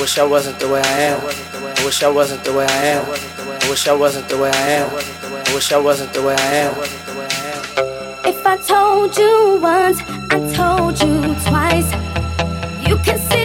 I wish I wasn't the way I am. I wish I wasn't the way I am. I wish I wasn't the way I am. I wish I wasn't the way I am. If I told you once, I told you twice. You can see.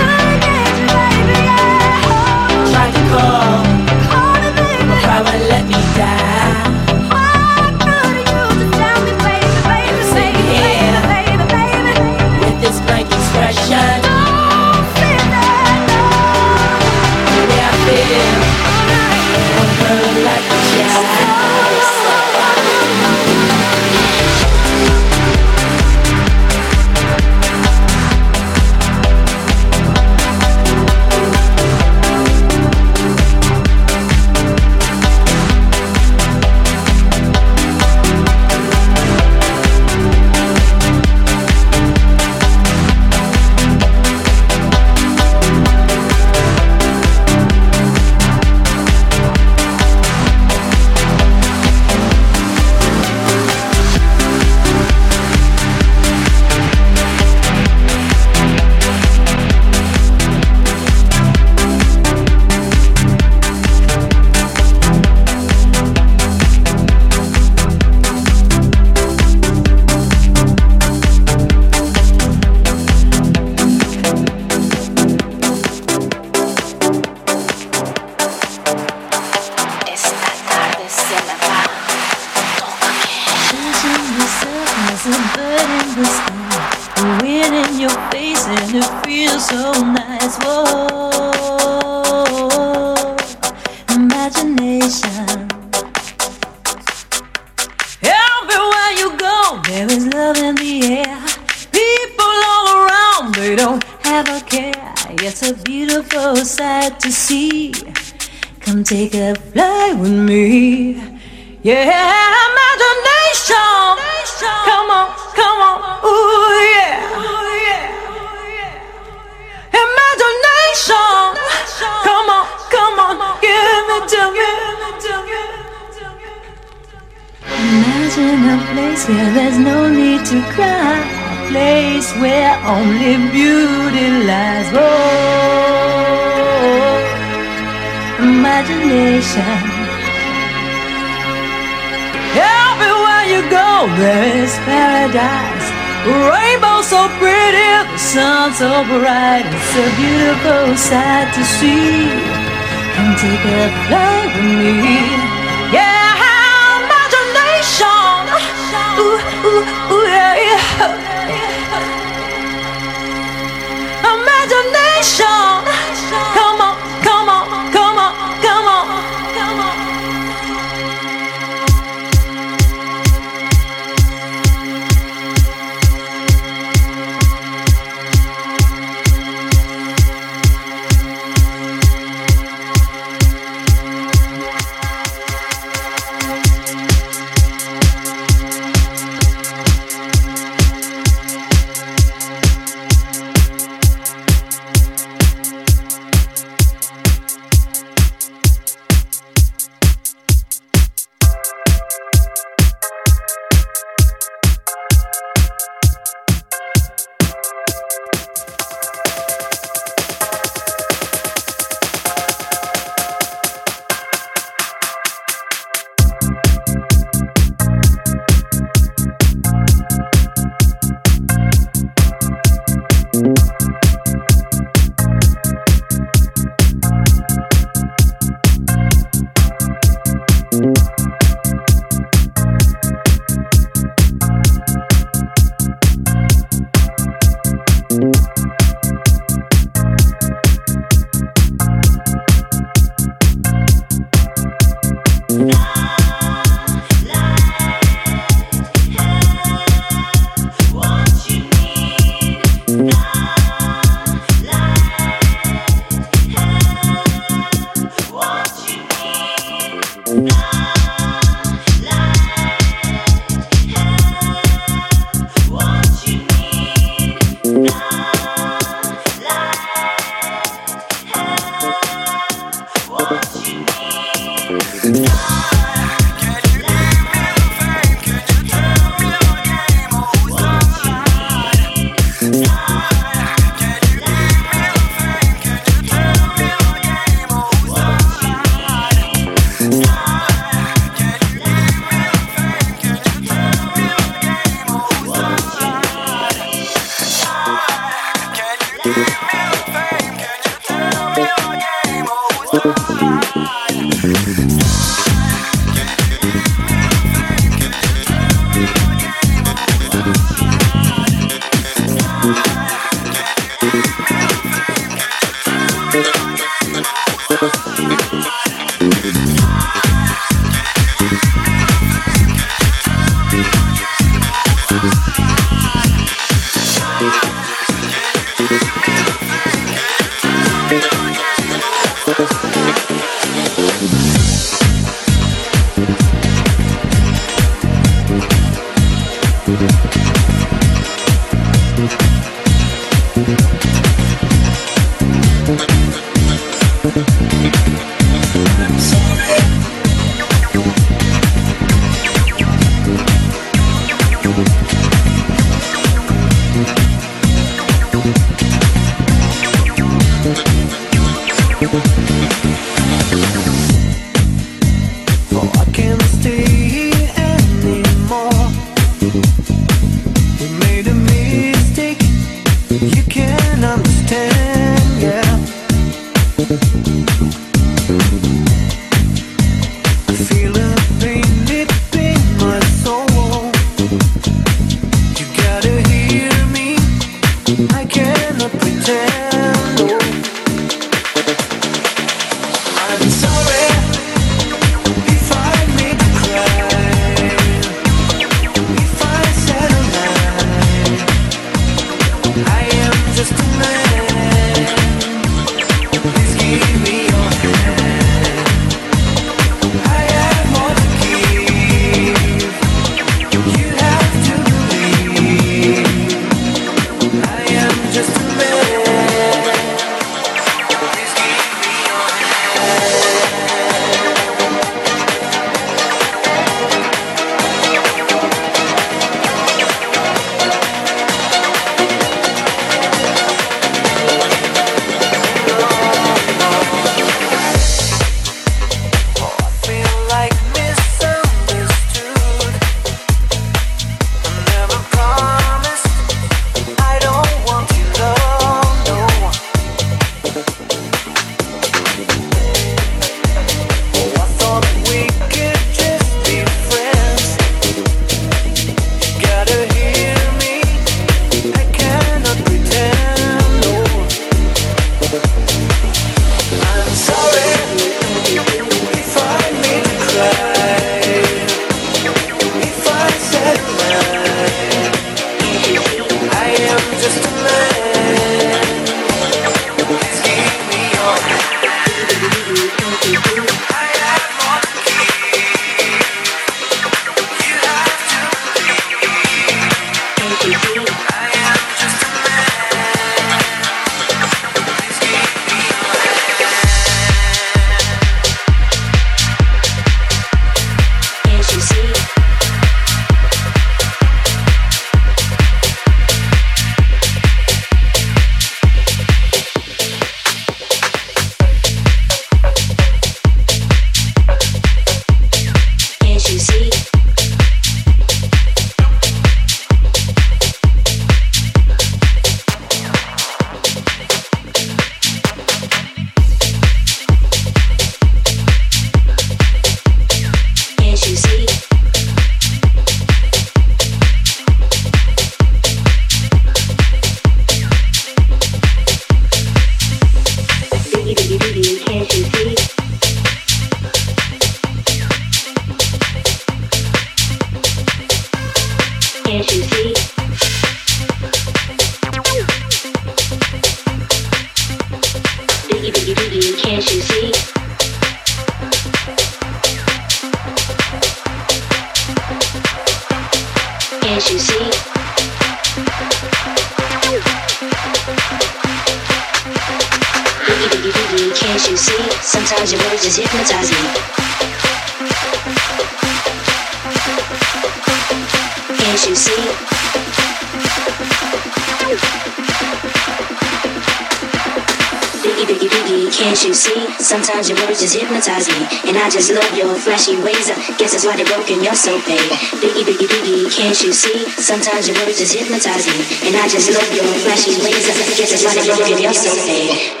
I just guess that's why they're broken, you're so paid.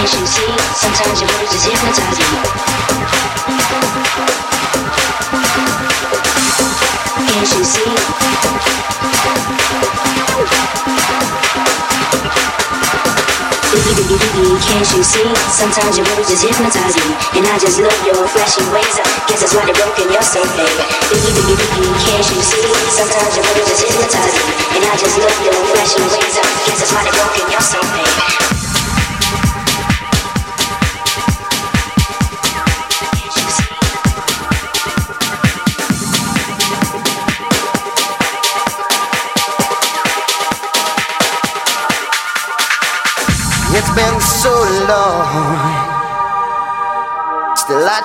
Biggie, biggie, biggie, can't you see? Can't you see? Sometimes your words just hypnotize me And I just love your flashing ways up. Cause it's why they broke in your soul fate. Can't you see? Sometimes your words just hypnotize me. And I just love your flashy ways. I guess that's why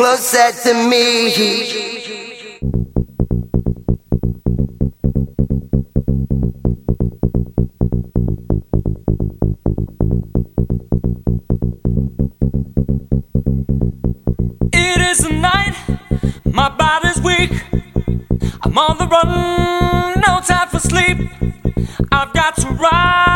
paid. to me. It is the night, my body's weak. I'm on the run, no time for sleep. I've got to ride,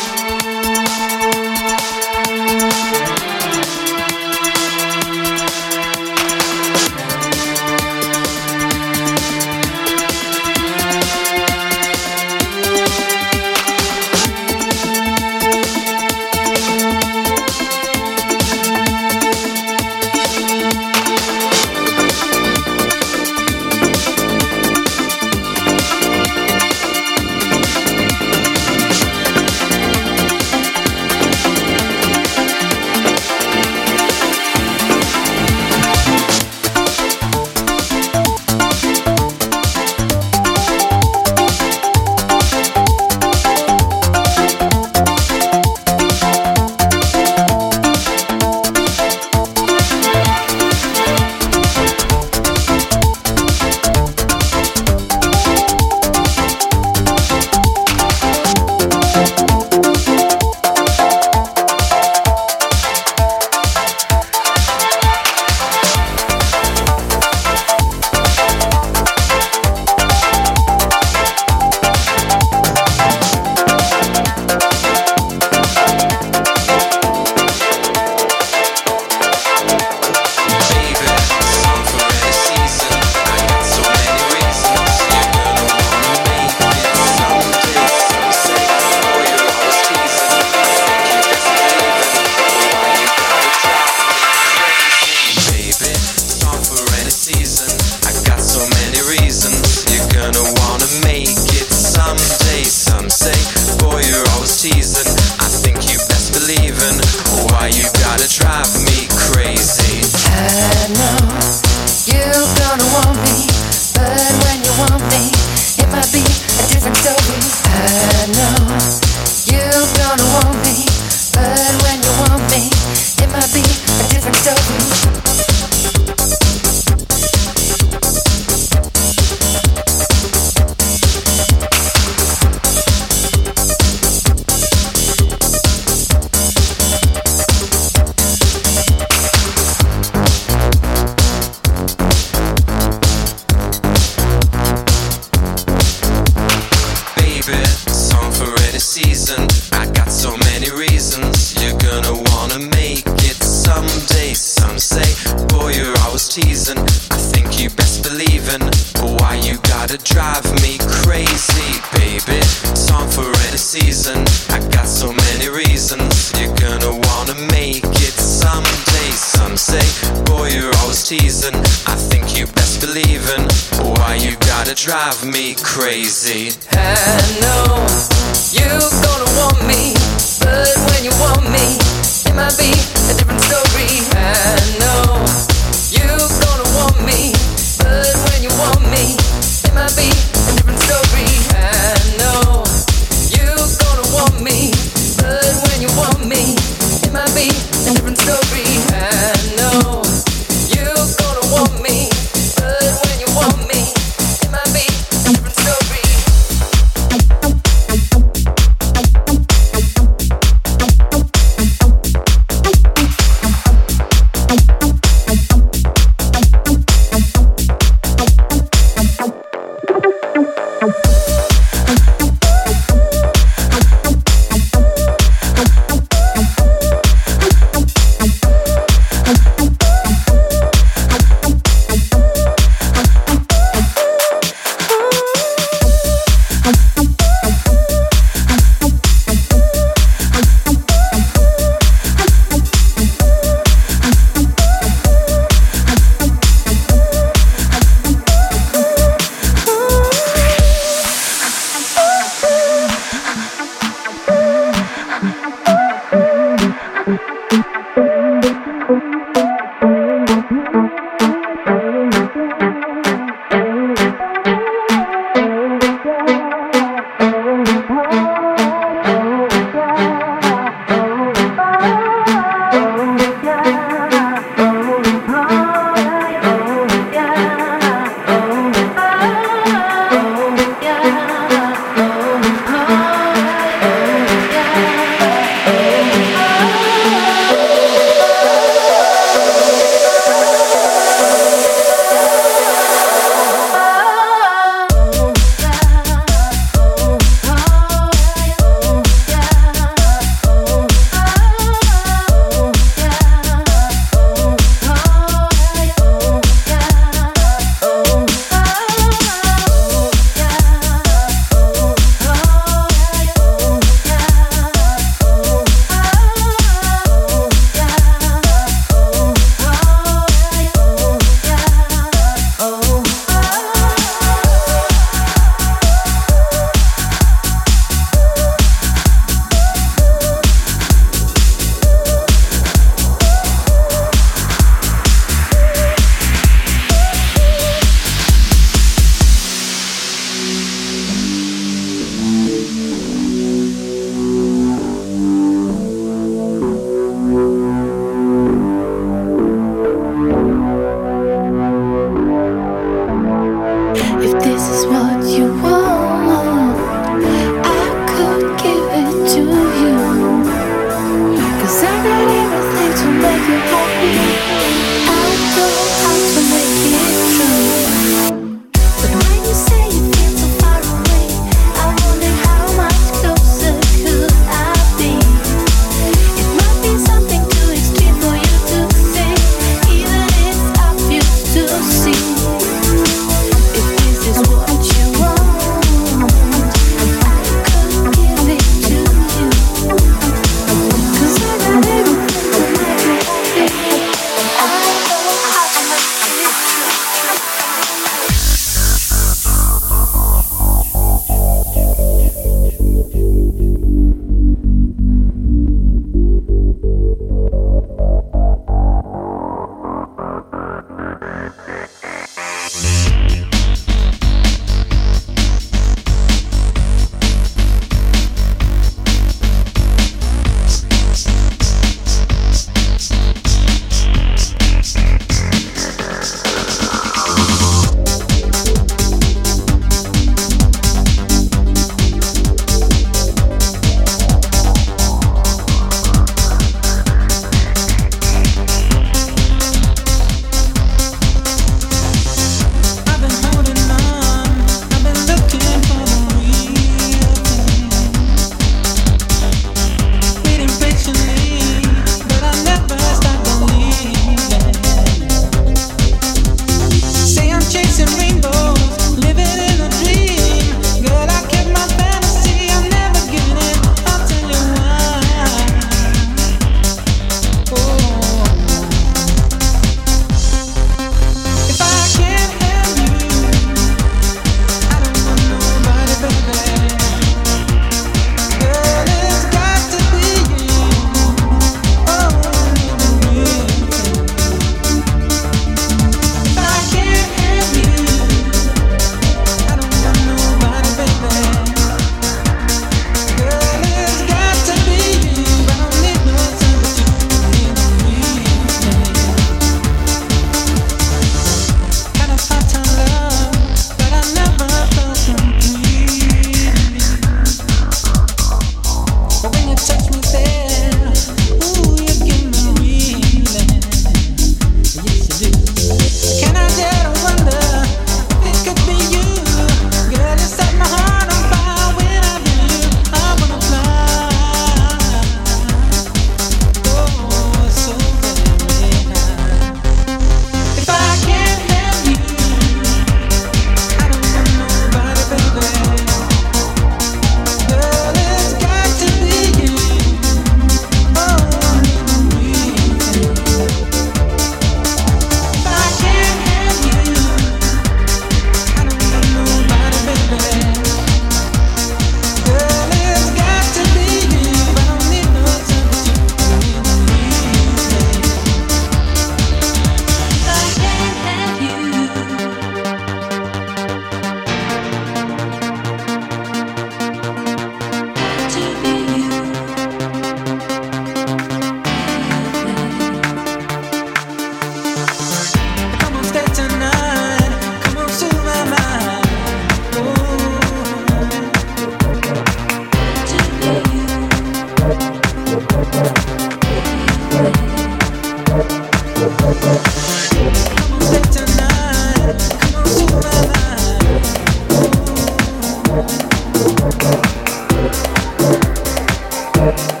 Bye.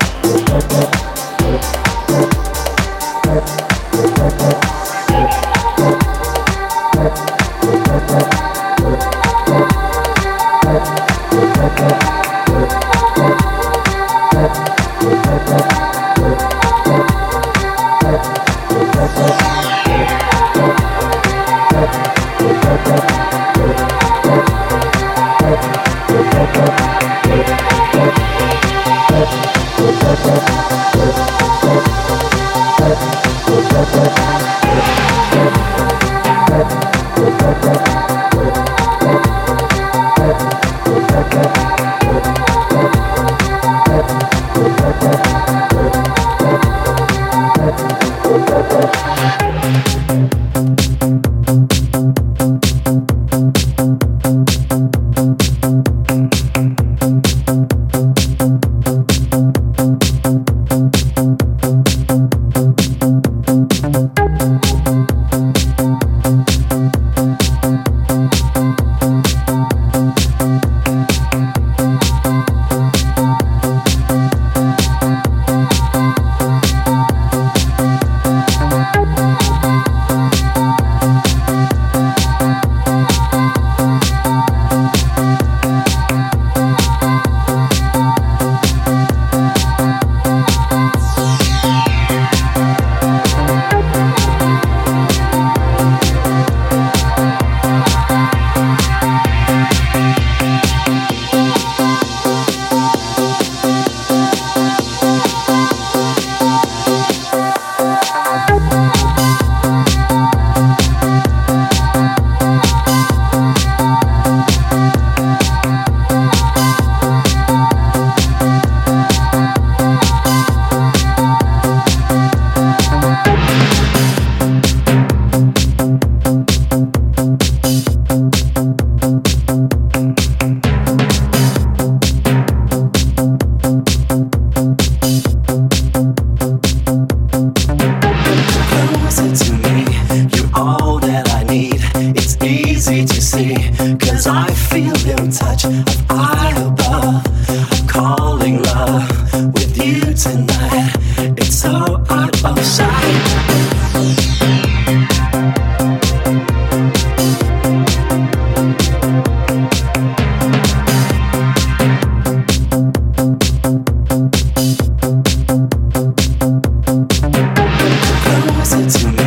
Tonight. It's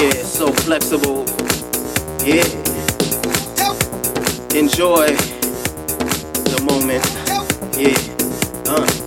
Yeah, so flexible. Yeah. Enjoy the moment. Yeah. Uh.